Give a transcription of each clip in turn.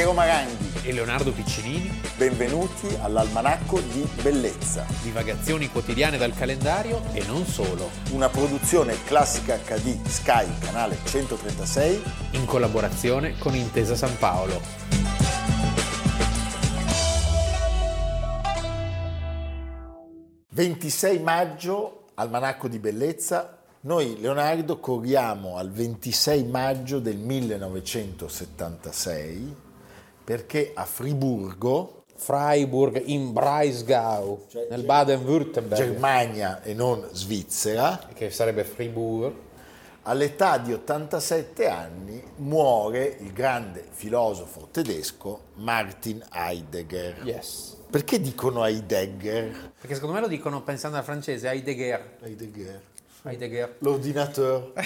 Piero Maranghi e Leonardo Piccinini. Benvenuti all'Almanacco di Bellezza. Divagazioni quotidiane dal calendario e non solo. Una produzione classica HD Sky, canale 136. In collaborazione con Intesa San Paolo. «26 maggio, Almanacco di Bellezza, noi, Leonardo, corriamo al 26 maggio del 1976 perché a Friburgo, Freiburg in Breisgau, cioè, nel Baden-Württemberg, Germania e non Svizzera, che sarebbe Fribourg, all'età di 87 anni muore il grande filosofo tedesco Martin Heidegger. Yes. Perché dicono Heidegger? Perché secondo me lo dicono pensando al francese, Heidegger. Heidegger. Heidegger. L'ordinateur.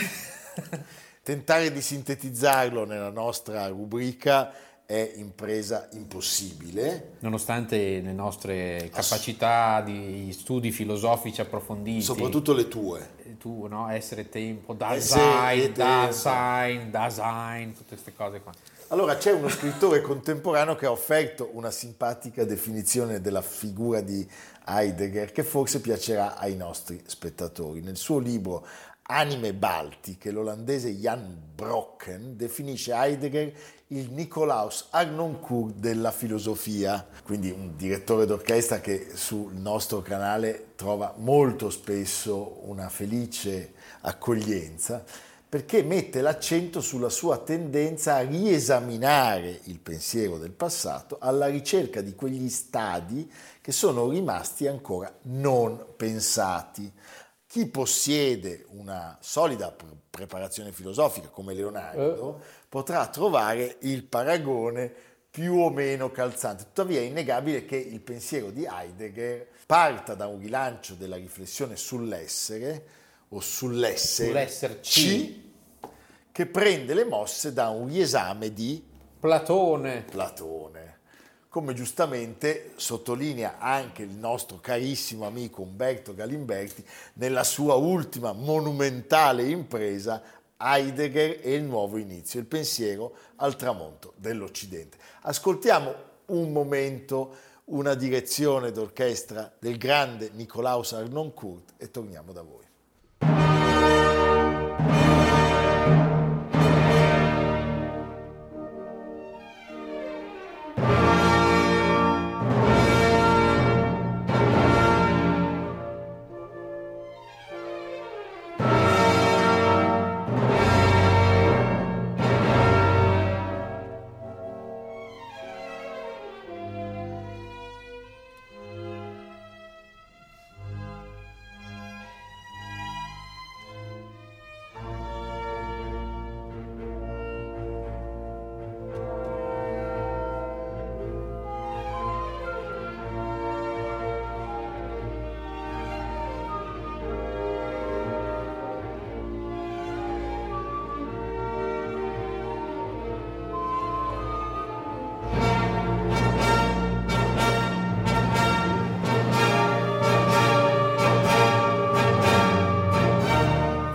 Tentare di sintetizzarlo nella nostra rubrica è impresa impossibile. Nonostante le nostre capacità di studi filosofici approfonditi. Soprattutto le tue. Tu, no? Essere tempo, Dasein, Dasein, Dasein, tutte queste cose qua. Allora c'è uno scrittore contemporaneo che ha offerto una simpatica definizione della figura di Heidegger che forse piacerà ai nostri spettatori. Nel suo libro Anime Baltiche, l'olandese Jan Brocken definisce Heidegger il Nicolaus Arnoncourt della filosofia, quindi un direttore d'orchestra che sul nostro canale trova molto spesso una felice accoglienza perché mette l'accento sulla sua tendenza a riesaminare il pensiero del passato alla ricerca di quegli stadi che sono rimasti ancora non pensati. Chi possiede una solida preparazione filosofica come Leonardo eh. potrà trovare il paragone più o meno calzante. Tuttavia è innegabile che il pensiero di Heidegger parta da un rilancio della riflessione sull'essere o sull'essere sull'esserci che prende le mosse da un riesame di Platone. Platone. Come giustamente sottolinea anche il nostro carissimo amico Umberto Galimberti nella sua ultima monumentale impresa Heidegger e il nuovo inizio, il pensiero al tramonto dell'Occidente. Ascoltiamo un momento una direzione d'orchestra del grande Nicolaus Arnoncourt e torniamo da voi.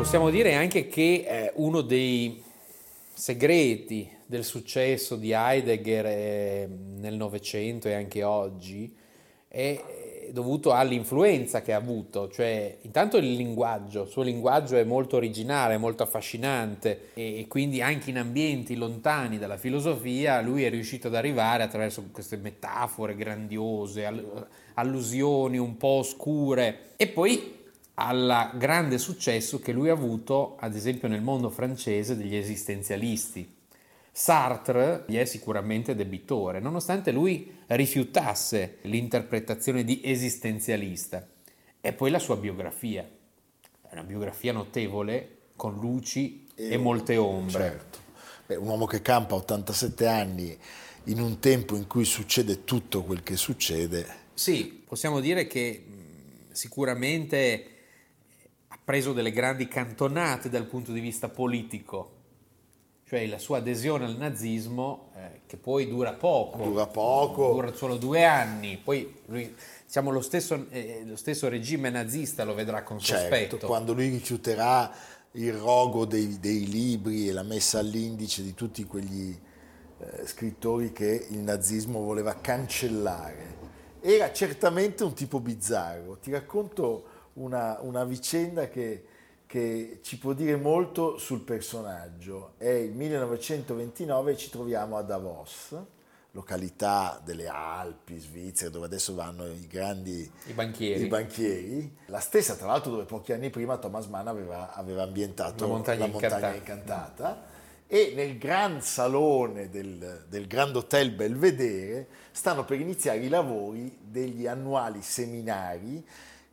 Possiamo dire anche che eh, uno dei segreti del successo di Heidegger eh, nel Novecento e anche oggi è dovuto all'influenza che ha avuto, cioè intanto il linguaggio, il suo linguaggio è molto originale, molto affascinante e, quindi anche in ambienti lontani dalla filosofia lui è riuscito ad arrivare attraverso queste metafore grandiose, allusioni un po' oscure. E poi al grande successo che lui ha avuto, ad esempio, nel mondo francese degli esistenzialisti. Sartre gli è sicuramente debitore, nonostante lui rifiutasse l'interpretazione di esistenzialista. E poi la sua biografia, è una biografia notevole, con luci e, e molte ombre. Certo. Beh, un uomo che campa 87 anni in un tempo in cui succede tutto quel che succede. Sì, possiamo dire che sicuramente preso delle grandi cantonate dal punto di vista politico, cioè la sua adesione al nazismo, eh, che poi dura poco, dura poco, dura solo due anni, poi lui, diciamo, lo, stesso, eh, lo stesso regime nazista lo vedrà con certo, sospetto. Quando lui rifiuterà il rogo dei, dei libri e la messa all'indice di tutti quegli eh, scrittori che il nazismo voleva cancellare. Era certamente un tipo bizzarro. Ti racconto una, una vicenda che, che, ci può dire molto sul personaggio. È il 1929 e ci troviamo a Davos, località delle Alpi, Svizzera, dove adesso vanno i grandi I banchieri. i banchieri. La stessa, tra l'altro, dove pochi anni prima Thomas Mann aveva, aveva ambientato La montagna incantata. incantata. E nel gran salone del, del Grand Hotel Belvedere stanno per iniziare i lavori degli annuali seminari.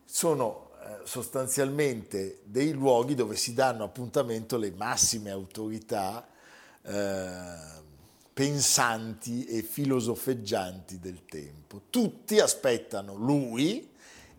Sono sostanzialmente dei luoghi dove si danno appuntamento le massime autorità eh, pensanti e filosofeggianti del tempo. Tutti aspettano lui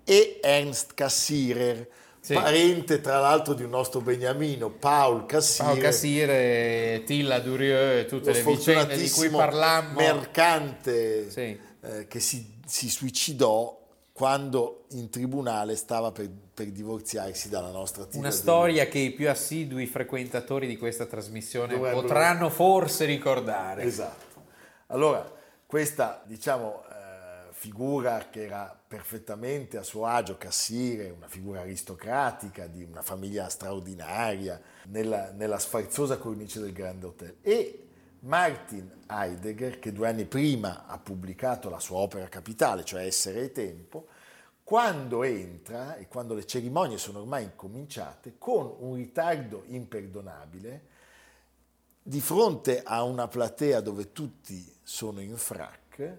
e Ernst Cassirer, Sì. parente tra l'altro di un nostro beniamino, Paul Cassirer. Paolo Cassire, Tilla Durieux tutte le vicende di cui parlammo. mercante Sì. eh, che si, si suicidò quando in tribunale stava per, per divorziarsi dalla nostra Tilla Una storia che i più assidui frequentatori di questa trasmissione Dovrebbero- potranno forse ricordare. Esatto. Allora, questa, diciamo, eh, figura che era perfettamente a suo agio, Cassire, una figura aristocratica di una famiglia straordinaria, nella, nella sfarzosa cornice del Grande Hotel. E Martin Heidegger, che due anni prima ha pubblicato la sua opera capitale, cioè Essere e Tempo, quando entra e quando le cerimonie sono ormai incominciate, con un ritardo imperdonabile, di fronte a una platea dove tutti sono in frac,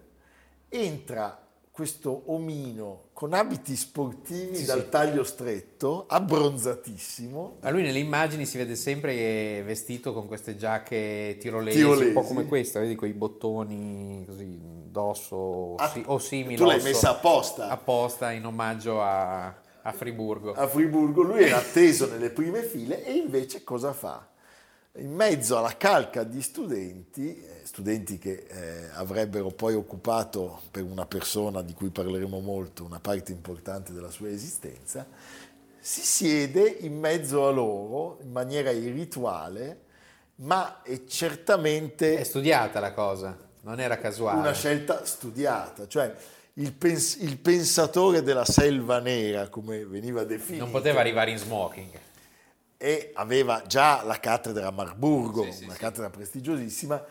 entra questo omino con abiti sportivi Sì, dal sì. taglio stretto, abbronzatissimo, A lui nelle immagini si vede sempre vestito con queste giacche tirolesi, Tirolesi. un po' come questa, vedi quei bottoni così d'osso Ah, si- o simili tu l'hai messa apposta. apposta in omaggio a, a Friburgo. a Friburgo, lui era atteso nelle prime file e invece cosa fa? In mezzo alla calca di studenti, eh, studenti che eh, avrebbero poi occupato per una persona di cui parleremo molto una parte importante della sua esistenza, si siede in mezzo a loro in maniera irrituale, ma è certamente È studiata la cosa, non era casuale. una scelta studiata, cioè il, pens- il pensatore della selva nera, come veniva definito, non poteva arrivare in smoking. E aveva già la cattedra a Marburgo, Sì, sì, una cattedra prestigiosissima,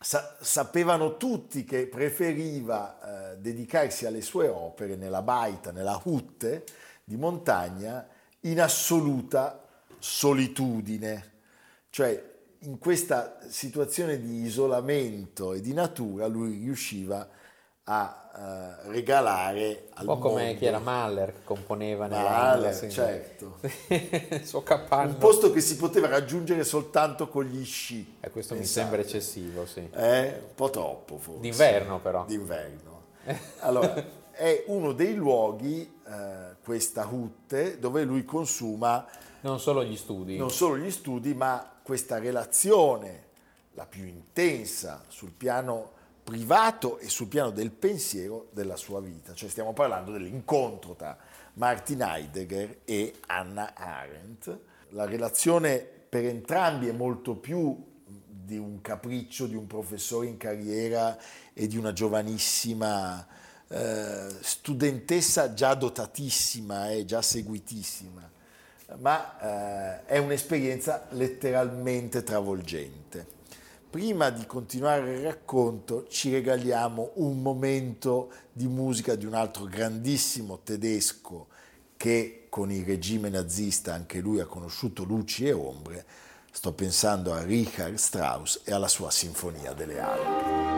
sa- sapevano tutti che preferiva eh, dedicarsi alle sue opere nella baita, nella hutte di montagna, in assoluta solitudine. Cioè, in questa situazione di isolamento e di natura, lui riusciva a eh, regalare al Un po' come mondo chi era Mahler che componeva nella Mahler, sì. certo. il suo capanno. un posto che si poteva raggiungere soltanto con gli sci. Eh, questo mi Pensate. sembra eccessivo, sì. È un po' troppo forse. D'inverno, però. D'inverno. Allora, è uno dei luoghi, eh, questa hutte, dove lui consuma Non solo gli studi. non solo gli studi, ma questa relazione, la più intensa sul piano privato e sul piano del pensiero della sua vita. Cioè stiamo parlando dell'incontro tra Martin Heidegger e Hannah Arendt. La relazione per entrambi è molto più di un capriccio di un professore in carriera e di una giovanissima eh, studentessa già dotatissima e già seguitissima ma eh, è un'esperienza letteralmente travolgente. Prima di continuare il racconto ci regaliamo un momento di musica di un altro grandissimo tedesco che con il regime nazista anche lui ha conosciuto luci e ombre. Sto pensando a Richard Strauss e alla sua Sinfonia delle Alpi.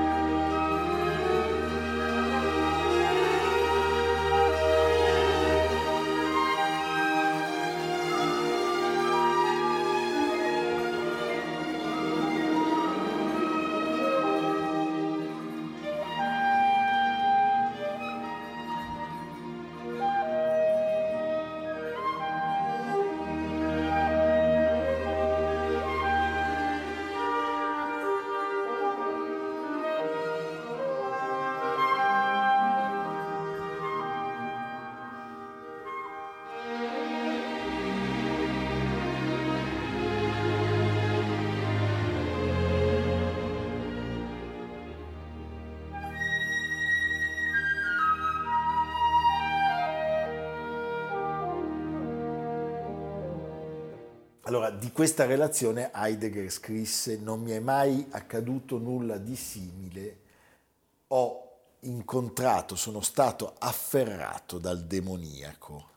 Allora, di questa relazione Heidegger scrisse non mi è mai accaduto nulla di simile, ho incontrato, sono stato afferrato dal demoniaco.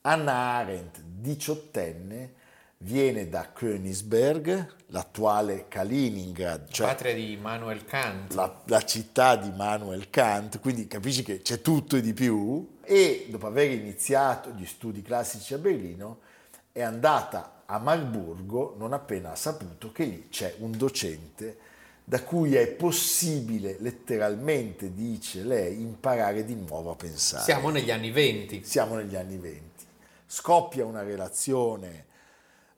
Anna Arendt, diciottenne, viene da Königsberg, l'attuale Kaliningrad, cioè patria di Immanuel Kant. La, la, città di Immanuel Kant, quindi capisci che c'è tutto e di più, e dopo aver iniziato gli studi classici a Berlino è andata a Marburgo non appena ha saputo che lì c'è un docente da cui è possibile letteralmente, dice lei, imparare di nuovo a pensare. Siamo negli anni venti. Siamo negli anni venti. Scoppia una relazione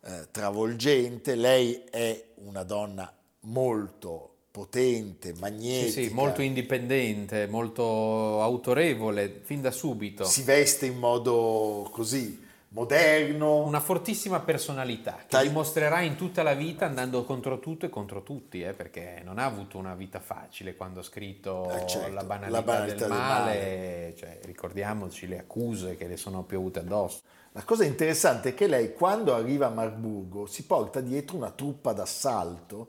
eh, travolgente, lei è una donna molto potente, magnetica. Sì, sì, molto indipendente, molto autorevole, fin da subito. Si veste in modo così moderno. Una fortissima personalità che Tal... dimostrerà in tutta la vita andando contro tutto e contro tutti, eh, perché non ha avuto una vita facile quando ha scritto eh certo, la, banalità la, banalità del, del male, male. Cioè, ricordiamoci le accuse che le sono piovute addosso. La cosa interessante è che lei quando arriva a Marburgo si porta dietro una truppa d'assalto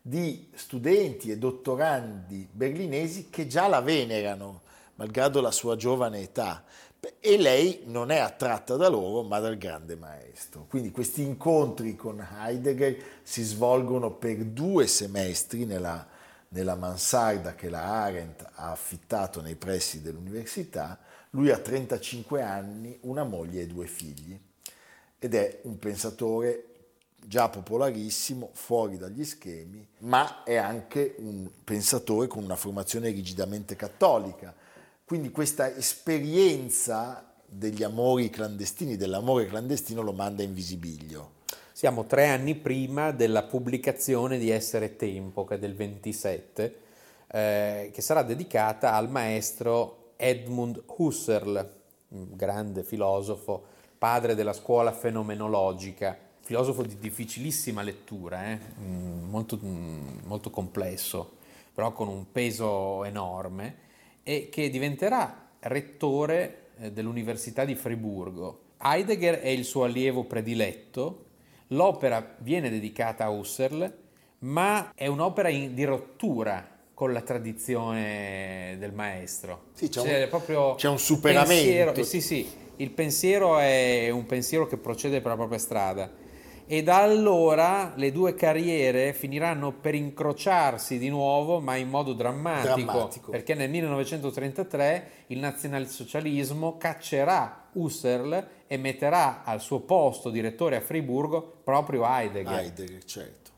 di studenti e dottorandi berlinesi che già la venerano, malgrado la sua giovane età e lei non è attratta da loro ma dal grande maestro. Quindi questi incontri con Heidegger si svolgono per due semestri nella, nella mansarda che la Arendt ha affittato nei pressi dell'università. Lui ha 35 anni, una moglie e due figli ed è un pensatore già popolarissimo, fuori dagli schemi, ma è anche un pensatore con una formazione rigidamente cattolica quindi questa esperienza degli amori clandestini, dell'amore clandestino lo manda in visibilio. Siamo tre anni prima della pubblicazione di Essere Tempo, che è del 27, eh, che sarà dedicata al maestro Edmund Husserl, un grande filosofo, padre della scuola fenomenologica, filosofo di difficilissima lettura, eh? Mm, molto, mm, molto complesso, però con un peso enorme e che diventerà rettore eh, dell'Università di Friburgo. Heidegger è il suo allievo prediletto, l'opera viene dedicata a Husserl, ma è un'opera in, di rottura con la tradizione del maestro. Sì, c'è, c'è un, proprio c'è un superamento. Pensiero, sì, sì, il pensiero è un pensiero che procede per la propria strada e da allora le due carriere finiranno per incrociarsi di nuovo, ma in modo drammatico, drammatico. perché nel 1933 il nazionalsocialismo caccerà Husserl e metterà al suo posto direttore a Friburgo proprio Heidegger. Heidegger, certo.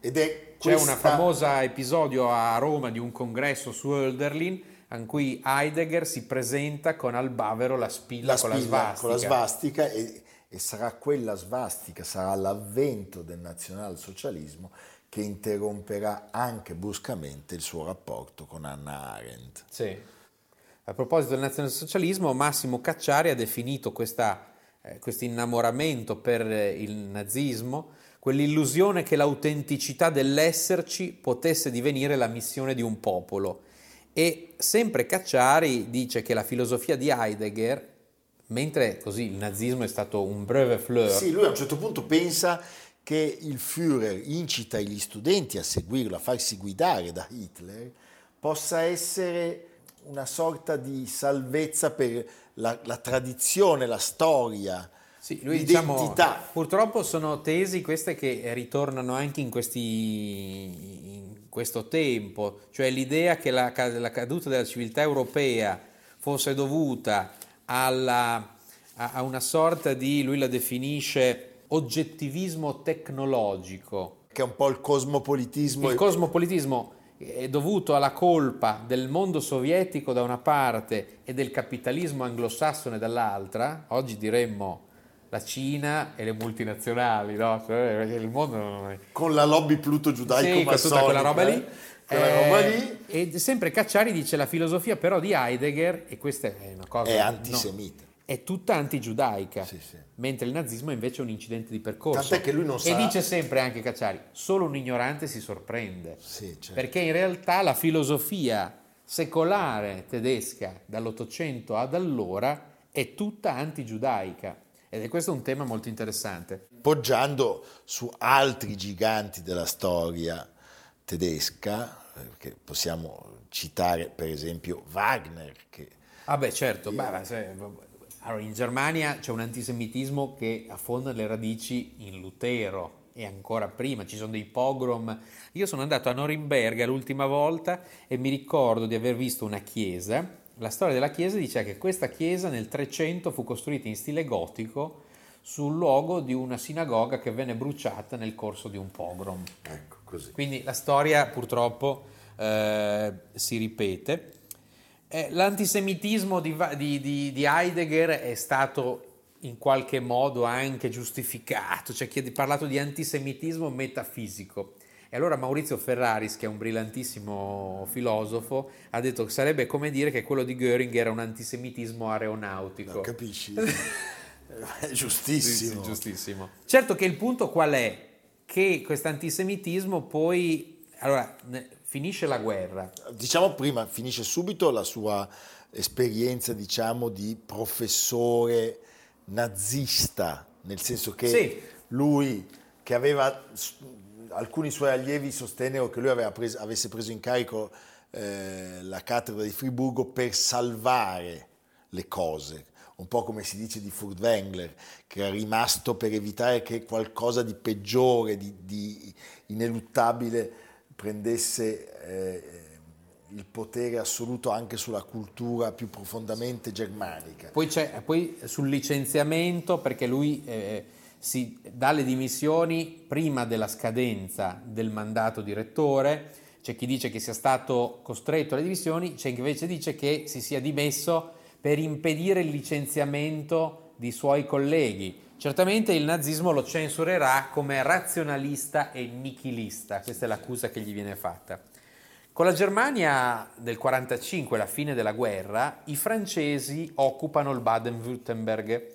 Ed è questa... C'è un famoso episodio a Roma di un congresso su Hölderlin in cui Heidegger si presenta con al bavero la spilla, la spilla con la svastica. Con la svastica e e sarà quella svastica, sarà l'avvento del nazionalsocialismo che interromperà anche bruscamente il suo rapporto con Anna Arendt. Sì. A proposito del nazionalsocialismo, Massimo Cacciari ha definito eh, questo innamoramento per il nazismo quell'illusione che l'autenticità dell'esserci potesse divenire la missione di un popolo. E sempre Cacciari dice che la filosofia di Heidegger Mentre così il nazismo è stato un breve fleur. Sì, lui a un certo punto pensa che il Führer incita gli studenti a seguirlo, a farsi guidare da Hitler, possa essere una sorta di salvezza per la, la tradizione, la storia, sì, lui, l'identità. Diciamo, purtroppo sono tesi queste che ritornano anche in, questi, in questo tempo, cioè l'idea che la, la caduta della civiltà europea fosse dovuta alla, a una sorta di, lui la definisce, oggettivismo tecnologico. Che è un po' il cosmopolitismo. Il cosmopolitismo è dovuto alla colpa del mondo sovietico da una parte e del capitalismo anglosassone dall'altra, oggi diremmo la Cina e le multinazionali, no? Cioè, il mondo... Con la lobby pluto-giudaico sì, tutta quella roba lì. Eh? E sempre Cacciari dice la filosofia però di Heidegger, e questa è una cosa... È antisemita. No, è tutta antigiudaica, sì, sì. mentre il nazismo è invece un incidente di percorso. Tant'è che lui non sa... E dice sempre anche Cacciari, solo un ignorante si sorprende, sì, certo. perché in realtà la filosofia secolare tedesca dall'Ottocento ad allora è tutta antigiudaica Ed è questo un tema molto interessante. Poggiando su altri giganti della storia tedesca, che possiamo citare per esempio Wagner. Che... Ah beh certo, beh, se, allora, in Germania c'è un antisemitismo che affonda le radici in Lutero e ancora prima, ci sono dei pogrom. Io sono andato a Norimberga l'ultima volta e mi ricordo di aver visto una chiesa. La storia della chiesa dice che questa chiesa nel 300 fu costruita in stile gotico sul luogo di una sinagoga che venne bruciata nel corso di un pogrom. Ecco, così. Quindi la storia purtroppo eh, si ripete. Eh, l'antisemitismo di, di, di, Heidegger è stato in qualche modo anche giustificato, c'è chi ha parlato di antisemitismo metafisico. E allora Maurizio Ferraris, che è un brillantissimo filosofo, ha detto che sarebbe come dire che quello di Göring era un antisemitismo aeronautico. No, capisci? è giustissimo. Sì, sì, giustissimo. Certo che il punto qual è? Che questo antisemitismo poi... Allora, finisce la guerra. Diciamo prima, finisce subito la sua esperienza, diciamo, di professore nazista, nel senso che sì. lui, che aveva, alcuni suoi allievi sostennero che lui preso, avesse preso in carico eh, la cattedra di Friburgo per salvare le cose, un po' come si dice di Furtwängler, che era rimasto per evitare che qualcosa di peggiore, di, di ineluttabile, prendesse eh, il potere assoluto anche sulla cultura più profondamente germanica. Poi, poi sul licenziamento, perché lui eh, si dà le dimissioni prima della scadenza del mandato di rettore, c'è chi dice che sia stato costretto alle dimissioni, c'è chi invece dice che si sia dimesso per impedire il licenziamento di suoi colleghi. Certamente il nazismo lo censurerà come razionalista e nichilista, questa è l'accusa che gli viene fatta. Con la Germania del 45, la fine della guerra, i francesi occupano il Baden-Württemberg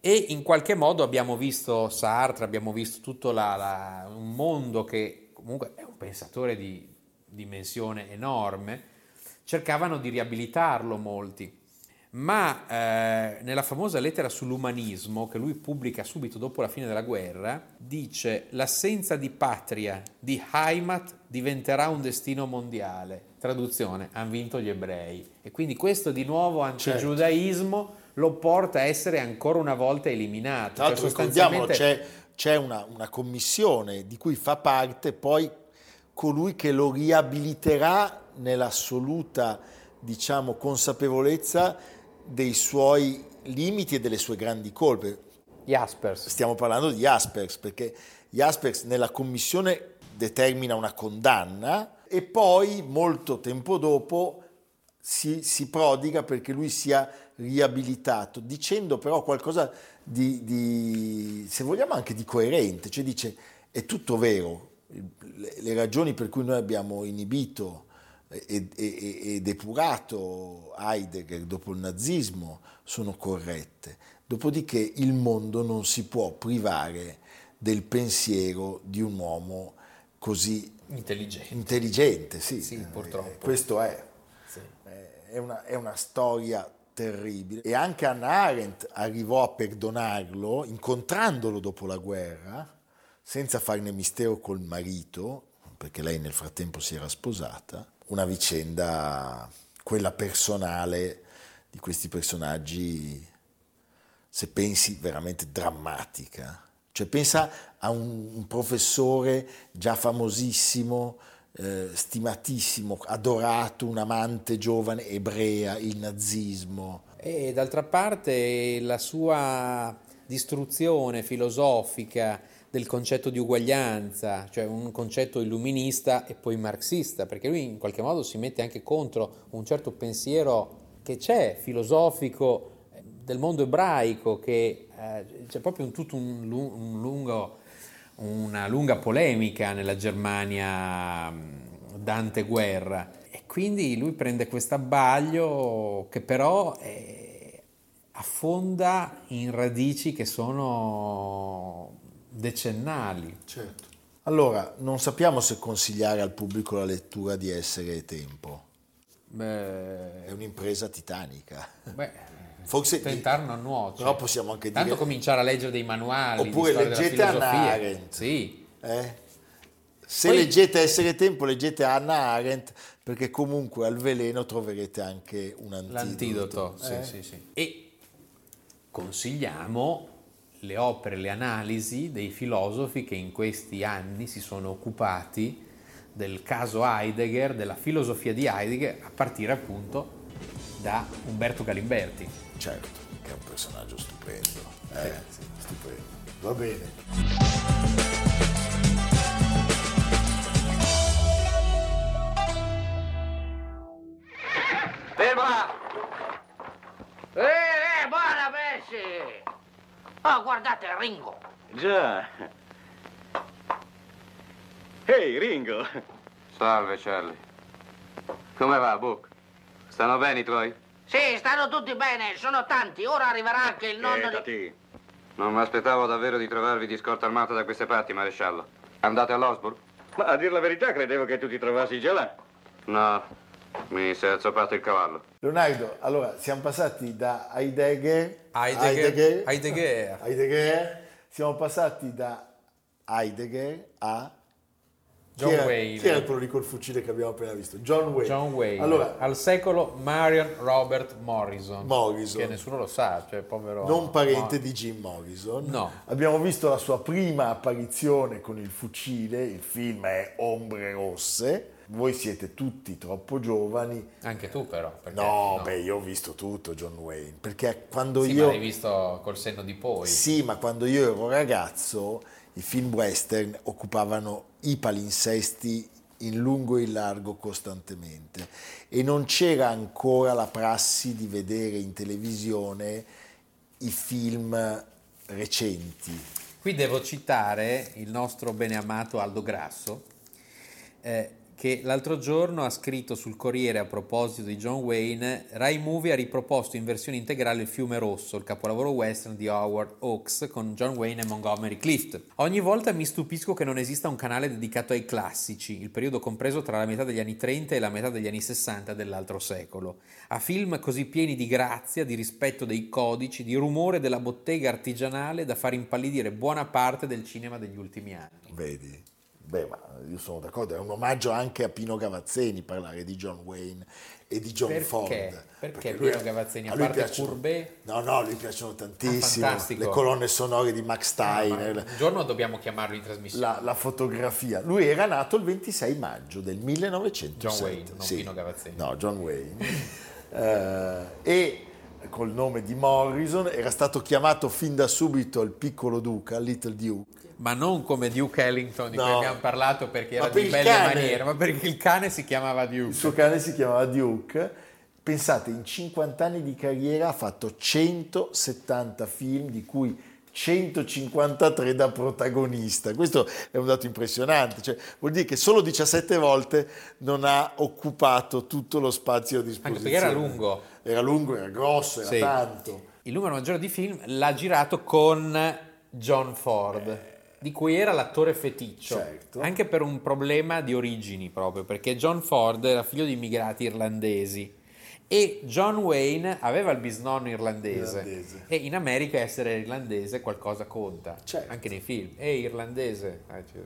e in qualche modo abbiamo visto Sartre, abbiamo visto tutto la, la, un mondo che comunque è un pensatore di dimensione enorme, cercavano di riabilitarlo molti ma eh, nella famosa lettera sull'umanismo che lui pubblica subito dopo la fine della guerra, dice l'assenza di patria, di Heimat, diventerà un destino mondiale. Traduzione, hanno vinto gli ebrei. E quindi questo di nuovo antigiudaismo certo. lo porta a essere ancora una volta eliminato. Tra l'altro cioè, sostanzialmente... c'è, c'è una, una commissione di cui fa parte poi colui che lo riabiliterà nell'assoluta diciamo, consapevolezza dei suoi limiti e delle sue grandi colpe. Jaspers. Stiamo parlando di Jaspers, perché Jaspers nella commissione determina una condanna e poi molto tempo dopo si, si prodiga perché lui sia riabilitato, dicendo però qualcosa di, di, se vogliamo anche di coerente, cioè dice è tutto vero, le, le ragioni per cui noi abbiamo inibito e, e, e depurato Heidegger dopo il nazismo sono corrette. Dopodiché il mondo non si può privare del pensiero di un uomo così intelligente. Intelligente, sì. sì purtroppo. Eh, questo è. Sì. È, una, è una storia terribile. E anche Anna Arendt arrivò a perdonarlo incontrandolo dopo la guerra, senza farne mistero col marito, perché lei nel frattempo si era sposata, una vicenda, quella personale di questi personaggi, se pensi veramente drammatica. Cioè pensa a un, un professore già famosissimo, eh, stimatissimo, adorato, un amante giovane ebrea, il nazismo. E d'altra parte la sua distruzione filosofica, del concetto di uguaglianza, cioè un concetto illuminista e poi marxista, perché lui in qualche modo si mette anche contro un certo pensiero che c'è, filosofico, eh, del mondo ebraico, che eh, c'è proprio un, tutto un, un lungo, una lunga polemica nella Germania Dante Guerra. E quindi lui prende questo abbaglio che però è, affonda in radici che sono decennali. Certo. Allora, non sappiamo se consigliare al pubblico la lettura di Essere e Tempo. Beh, è un'impresa titanica. Beh, Forse tentare non nuoce. Però possiamo anche dire... Tanto cominciare a leggere dei manuali Oppure leggete filosofia. Arendt. Sì. Eh? Se Poi- leggete Essere Tempo, leggete Hannah Arendt, perché comunque al veleno troverete anche un antidoto. L'antidoto, sì, Eh? sì, sì. E consigliamo le opere, le analisi dei filosofi che in questi anni si sono occupati del caso Heidegger, della filosofia di Heidegger, a partire appunto da Umberto Galimberti. Certo, che è un personaggio stupendo. Eh, stupendo. Va bene. Oh, guardate Ringo! Già. Ehi, Ringo. Salve, Charlie. Come va, Book? Stanno bene i tuoi? Sì, stanno tutti bene, sono tanti. Ora arriverà anche il nonno di... Quietati. Non mi aspettavo davvero di trovarvi di scorta armata da queste parti, maresciallo. Andate all'Osburg? Ma a dir la verità, credevo che tu ti trovassi già là. No, mi si è azzoppato il cavallo. Leonardo, allora siamo passati da Heidegger, Heidegger- Heidegger. Heidegger, siamo passati da Heidegger a John chi era, Wayne. Chi era quello lì col fucile che abbiamo appena visto? John Wayne. John Wayne, Allora, al secolo Marion Robert Morrison, Morrison. che nessuno lo sa, cioè povero... non parente Mor- di Jim Morrison. No. Abbiamo visto la sua prima apparizione con il fucile, il film è Ombre Rosse. Voi siete tutti troppo giovani. Anche tu però. perché- No, beh, io ho visto tutto John Wayne, perché quando Sì, ma io... l'hai visto col senno di poi. Sì, ma quando io ero ragazzo i film western occupavano i palinsesti in lungo e in largo costantemente e non c'era ancora la prassi di vedere in televisione i film recenti. Qui devo citare il nostro beneamato Aldo Grasso, eh, che l'altro giorno ha scritto sul Corriere a proposito di John Wayne, Rai Movie ha riproposto in versione integrale Il fiume rosso, il capolavoro western di Howard Hawks con John Wayne e Montgomery Clift. Ogni volta mi stupisco che non esista un canale dedicato ai classici, il periodo compreso tra la metà degli anni 30 e la metà degli anni 60 dell'altro secolo, a film così pieni di grazia, di rispetto dei codici, di rumore della bottega artigianale da far impallidire buona parte del cinema degli ultimi anni. Vedi? Beh, ma io sono d'accordo, è un omaggio anche a Pino Gavazzeni parlare di John Wayne e di John Perché? Ford. Perché lui- Pino Gavazzeni? A lui parte piacciono- Courbet? No, no, a lui piacciono tantissimo. Ah, le colonne sonore di Max ma Steiner, un giorno dobbiamo chiamarlo in trasmissione. la, la fotografia. Lui era nato il 26 maggio del 1907. John Wayne, non Pino Gavazzeni. No, John Wayne. Eh, e col nome di Morrison era stato chiamato fin da subito il piccolo duca, Little Duke. Ma non come Duke Ellington di No. cui abbiamo parlato perché era per di il belle cane. maniere, ma perché il cane si chiamava Il Duke. suo cane si chiamava Duke. Pensate, in 50 anni di carriera ha fatto 170 film, di cui 153 da protagonista. Questo è un dato impressionante, cioè, vuol dire che solo 17 volte non ha occupato tutto lo spazio a disposizione. Anche perché era lungo. Era lungo, era grosso, era Sì. tanto. Il numero maggiore di film l'ha girato con John Ford, di cui era l'attore feticcio, Certo. anche per un problema di origini proprio, perché John Ford era figlio di immigrati irlandesi e John Wayne aveva il bisnonno irlandese, Irlandese. e in America essere irlandese qualcosa conta, Certo. anche nei film. E irlandese. eh, cioè,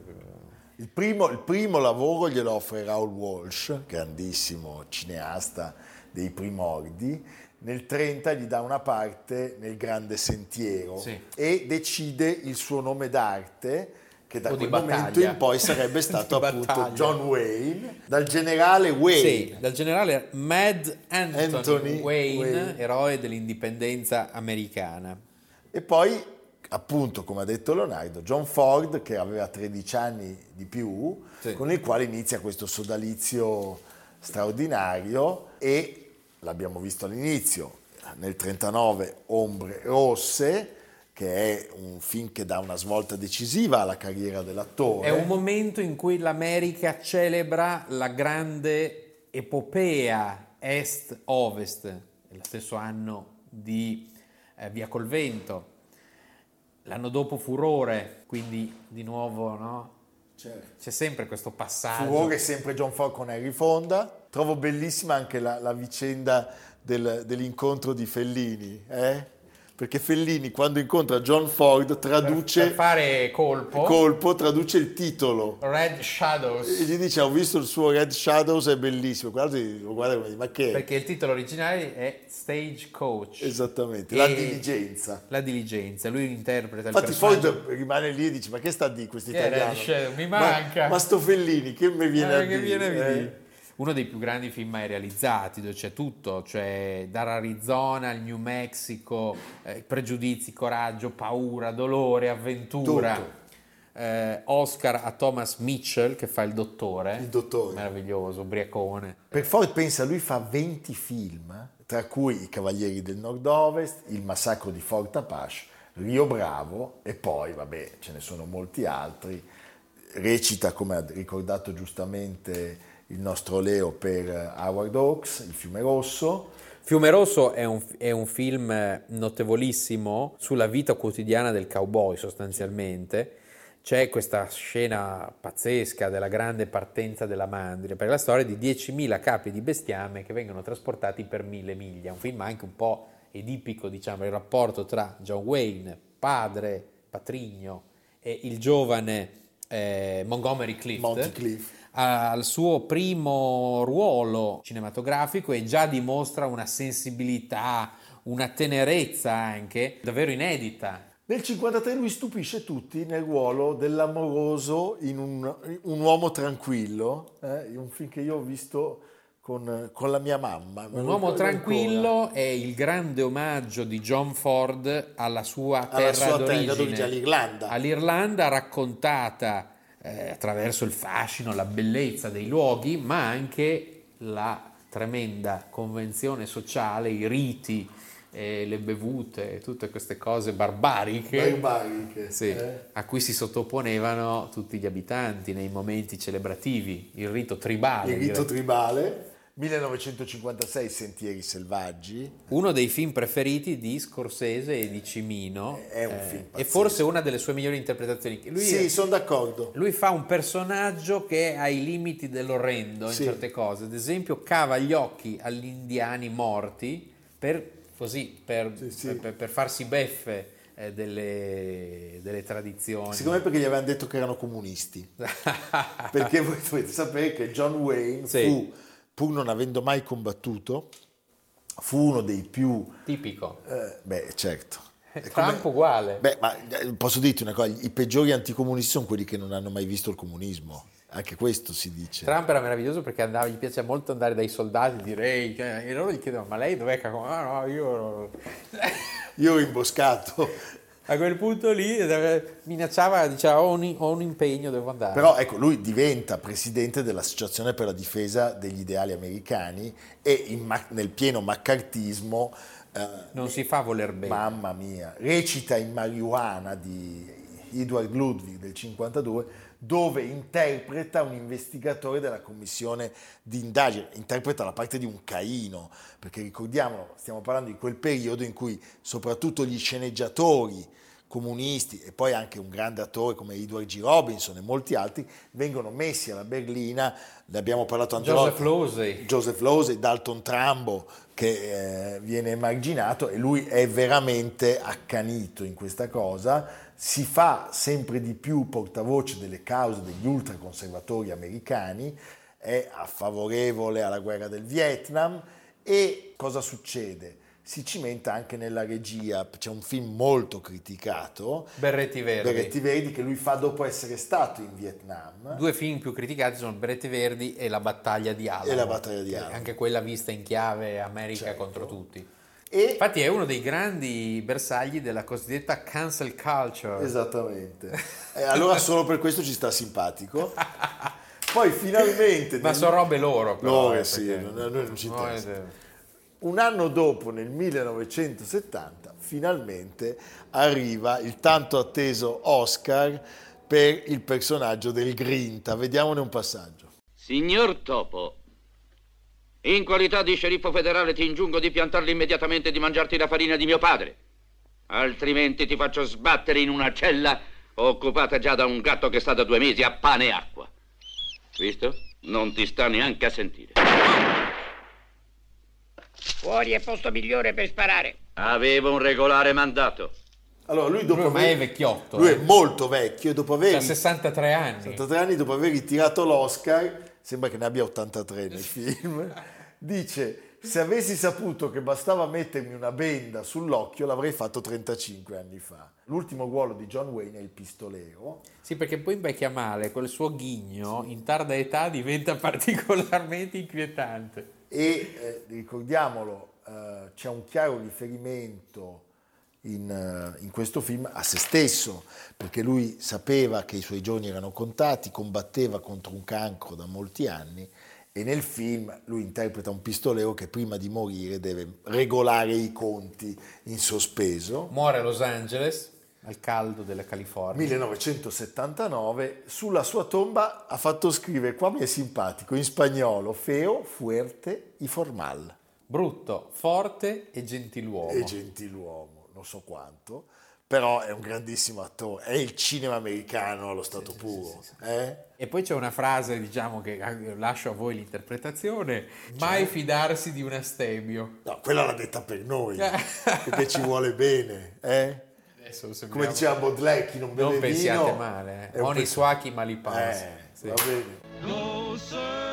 Il primo, il primo lavoro glielo offre Raoul Walsh, grandissimo cineasta dei primordi. Nel 30 gli dà una parte nel Grande Sentiero Sì. e decide il suo nome d'arte, che da O quel momento in poi sarebbe stato appunto battaglia. John Wayne, dal generale Wayne. Sì, dal generale Mad Anthony, Anthony Wayne, Wayne. eroe dell'indipendenza americana. E poi, appunto, come ha detto Leonardo, John Ford, che aveva 13 anni di più, Sì. con il quale inizia questo sodalizio straordinario e l'abbiamo visto all'inizio, nel 39 Ombre Rosse, che è un film che dà una svolta decisiva alla carriera dell'attore. È un momento in cui l'America celebra la grande epopea est-ovest, è lo stesso anno di eh, Via col Vento, l'anno dopo Furore, quindi di nuovo no? Certo. c'è sempre questo passaggio. Furore sempre John Ford con Harry Fonda. Trovo bellissima anche la, la vicenda del- dell'incontro di Fellini, eh? perché Fellini quando incontra John Ford traduce Per fare colpo. colpo, traduce il titolo. Red Shadows. E gli dice ho visto il suo Red Shadows, è bellissimo. Guarda, lo guarda come ma che è? Perché il titolo originale è Stagecoach. Esattamente, la E- diligenza. La diligenza. Lui interpreta il Infatti. Ford rimane lì e dice ma che sta di questo italiano? di Shadow? Mi Ma- manca. Ma, sto Fellini che mi viene Eh, a che dire? viene a eh? dire. Uno dei più grandi film mai realizzati, dove c'è tutto, cioè dall'Arizona al New Mexico, eh, pregiudizi, coraggio, paura, dolore, avventura. Eh, Oscar a Thomas Mitchell che fa il dottore. Il dottore. Meraviglioso, ubriacone. Per Ford pensa, lui fa 20 film, tra cui I Cavalieri del Nord-Ovest, Il massacro di Fort Apache, Rio Bravo e poi, vabbè, ce ne sono molti altri. Recita, come ha ricordato giustamente il nostro Leo per Howard Hawks, Il fiume rosso. Fiume Rosso è un, è un film eh, notevolissimo sulla vita quotidiana del cowboy sostanzialmente. C'è questa scena pazzesca della grande partenza della mandria per la storia di 10.000 capi di bestiame che vengono trasportati per mille miglia. Un film anche un po' edipico, diciamo, il rapporto tra John Wayne, padre, patrigno, e il giovane eh, Montgomery Clift Monty Cliff. Al suo primo ruolo cinematografico e già dimostra una sensibilità, una tenerezza anche davvero inedita. Nel 1953 lui stupisce tutti nel ruolo dell'amoroso in un, un uomo tranquillo, eh, un film che io ho visto con, con la mia mamma. Un uomo tranquillo ancora. è il grande omaggio di John Ford alla sua terra Alla sua terra d'origine, d'origine, all'Irlanda. all'Irlanda raccontata eh, attraverso il fascino, la bellezza dei luoghi, ma anche la tremenda convenzione sociale, i riti, eh, le bevute, tutte queste cose barbariche. Barbariche, Sì, eh. a cui si sottoponevano tutti gli abitanti nei momenti celebrativi, il rito tribale. Il rito tribale. 1956 Sentieri selvaggi. Uno dei film preferiti di Scorsese e di Cimino. È un eh, film E forse una delle sue migliori interpretazioni. Lui, sì, sono d'accordo. lui fa un personaggio che è ai limiti dell'orrendo in Sì. certe cose. Ad esempio, cava gli occhi agli indiani morti per, così, per, Sì, sì. per- per farsi beffe eh, delle, delle tradizioni. Secondo me perché gli avevano detto che erano comunisti. perché voi dovete sapere che John Wayne Sì. fu, pur non avendo mai combattuto, fu uno dei più... Tipico. eh, beh, certo. È Trump uguale. Beh, ma eh, posso dirti una cosa, i peggiori anticomunisti sono quelli che non hanno mai visto il comunismo. Anche questo si dice. Trump era meraviglioso perché andava, gli piace molto andare dai soldati dire "Ehi", cioè, e loro gli chiedevano ma lei dov'è? Caco-?" Ah no, io... Io ho imboscato. A quel punto lì eh, minacciava, diceva ho un, ho un impegno, devo andare. Però ecco, lui diventa presidente dell'Associazione per la difesa degli ideali americani e ma- nel pieno maccartismo, eh, non si fa voler bene. mamma mia, recita in Marijuana di Edward Ludwig del 52 dove interpreta un investigatore della commissione di indagine, interpreta la parte di un Caino, perché ricordiamolo, stiamo parlando di quel periodo in cui soprattutto gli sceneggiatori comunisti e poi anche un grande attore come Edward G. Robinson e molti altri vengono messi alla berlina, ne abbiamo parlato tante Joseph. Losey. Joseph Losey, Dalton Trambo che eh, viene emarginato e lui è veramente accanito in questa cosa, si fa sempre di più portavoce delle cause degli ultraconservatori americani, è favorevole alla guerra del Vietnam e cosa succede? Si cimenta anche nella regia, c'è un film molto criticato, Berretti Verdi. Berretti Verdi, che lui fa dopo essere stato in Vietnam. Due film più criticati sono Berretti Verdi e La battaglia di Alamo. E La battaglia di Alamo. Anche quella vista in chiave America Certo. contro tutti. E Infatti è uno dei grandi bersagli della cosiddetta cancel culture. Esattamente. Allora solo per questo ci sta simpatico. Poi finalmente... Ma nel- sono robe loro. Però, Loro, eh, sì, perché- non- noi non ci interessa. Un anno dopo, nel 1970, finalmente arriva il tanto atteso Oscar per il personaggio del Grinta. Vediamone un passaggio. Signor Topo, in qualità di sceriffo federale ti ingiungo di piantarli immediatamente e di mangiarti la farina di mio padre. Altrimenti ti faccio sbattere in una cella occupata già da un gatto che sta da due mesi a pane e acqua. Visto? Non ti sta neanche a sentire. Fuori è posto migliore per sparare. Avevo un regolare mandato. Allora, lui dopo Lui aver- è vecchiotto, Lui eh. è molto vecchio e dopo aver Ha 63 anni. 83 anni dopo aver ritirato l'Oscar, sembra che ne abbia 83 nel film, dice se avessi saputo che bastava mettermi una benda sull'occhio l'avrei fatto 35 anni fa. L'ultimo ruolo di John Wayne è il pistolero. Sì, perché poi invecchia male, quel suo ghigno in tarda età diventa particolarmente inquietante. E eh, ricordiamolo, eh, c'è un chiaro riferimento in, eh, in questo film a se stesso, perché lui sapeva che i suoi giorni erano contati, combatteva contro un cancro da molti anni e nel film lui interpreta un pistolero che prima di morire deve regolare i conti in sospeso. Muore a Los Angeles, al caldo della California. 1979, sulla sua tomba ha fatto scrivere, qua mi è simpatico, in spagnolo, feo, fuerte y formal. Brutto, forte e gentiluomo. e gentiluomo, non so quanto, però è un grandissimo attore, è il cinema americano allo stato puro. eh? E poi c'è una frase, diciamo, che eh, lascio a voi l'interpretazione, Cioè? mai fidarsi di un astebio. No, quella l'ha detta per noi, perché ci vuole bene. eh? Adesso Come diceva chi non beve Non pensiate vino male, è eh. un Oni peccato. suaki mali pans. Eh, Sì. va bene.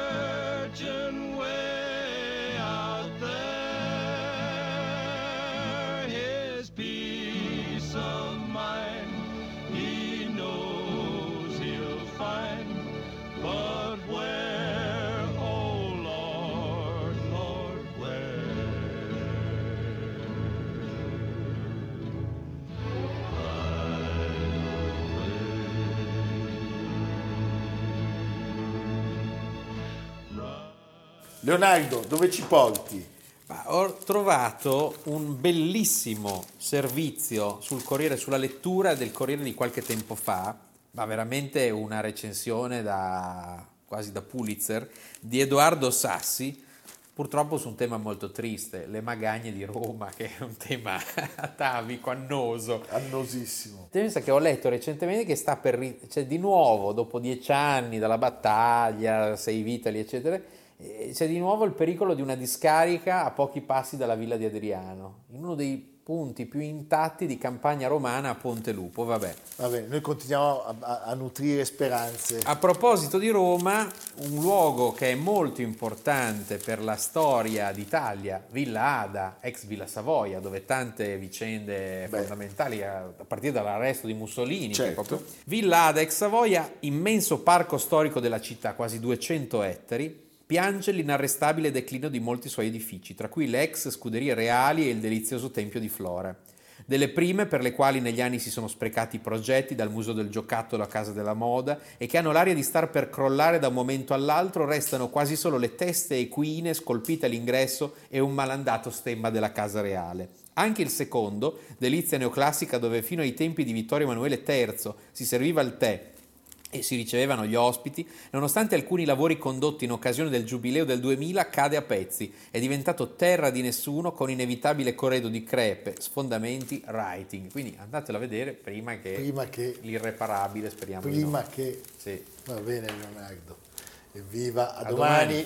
Leonardo, dove ci porti? Ho trovato un bellissimo servizio sul Corriere, sulla lettura del Corriere di qualche tempo fa, ma veramente una recensione da, quasi da Pulitzer, di Edoardo Sassi, purtroppo su un tema molto triste, le magagne di Roma, che è un tema atavico, annoso. Annosissimo. Pensa che ho letto recentemente che sta per, ri- cioè di nuovo, dopo dieci anni dalla battaglia, sei vitali, eccetera, c'è di nuovo il pericolo di una discarica a pochi passi dalla villa di Adriano, in uno dei punti più intatti di campagna romana a Ponte Lupo, vabbè. Va bene, noi continuiamo a, a- a nutrire speranze. A proposito di Roma, un luogo che è molto importante per la storia d'Italia, Villa Ada, ex Villa Savoia, dove tante vicende Beh. fondamentali, a partire dall'arresto di Mussolini. Certo. proprio- Villa Ada, ex Savoia, immenso parco storico della città, quasi 200 ettari, piange l'inarrestabile declino di molti suoi edifici, tra cui le ex scuderie reali e il delizioso Tempio di Flora. Delle prime per le quali negli anni si sono sprecati i progetti dal Museo del Giocattolo a Casa della Moda e che hanno l'aria di star per crollare da un momento all'altro, restano quasi solo le teste equine scolpite all'ingresso e un malandato stemma della Casa Reale. Anche il secondo, delizia neoclassica dove fino ai tempi di Vittorio Emanuele III si serviva il tè e si ricevevano gli ospiti, nonostante alcuni lavori condotti in occasione del giubileo del 2000, cade a pezzi. È diventato terra di nessuno con inevitabile corredo di crepe, sfondamenti, writing. Quindi andatelo a vedere prima che Prima che, l'irreparabile, speriamo prima che... Sì. Va bene Leonardo. Evviva, a, A domani.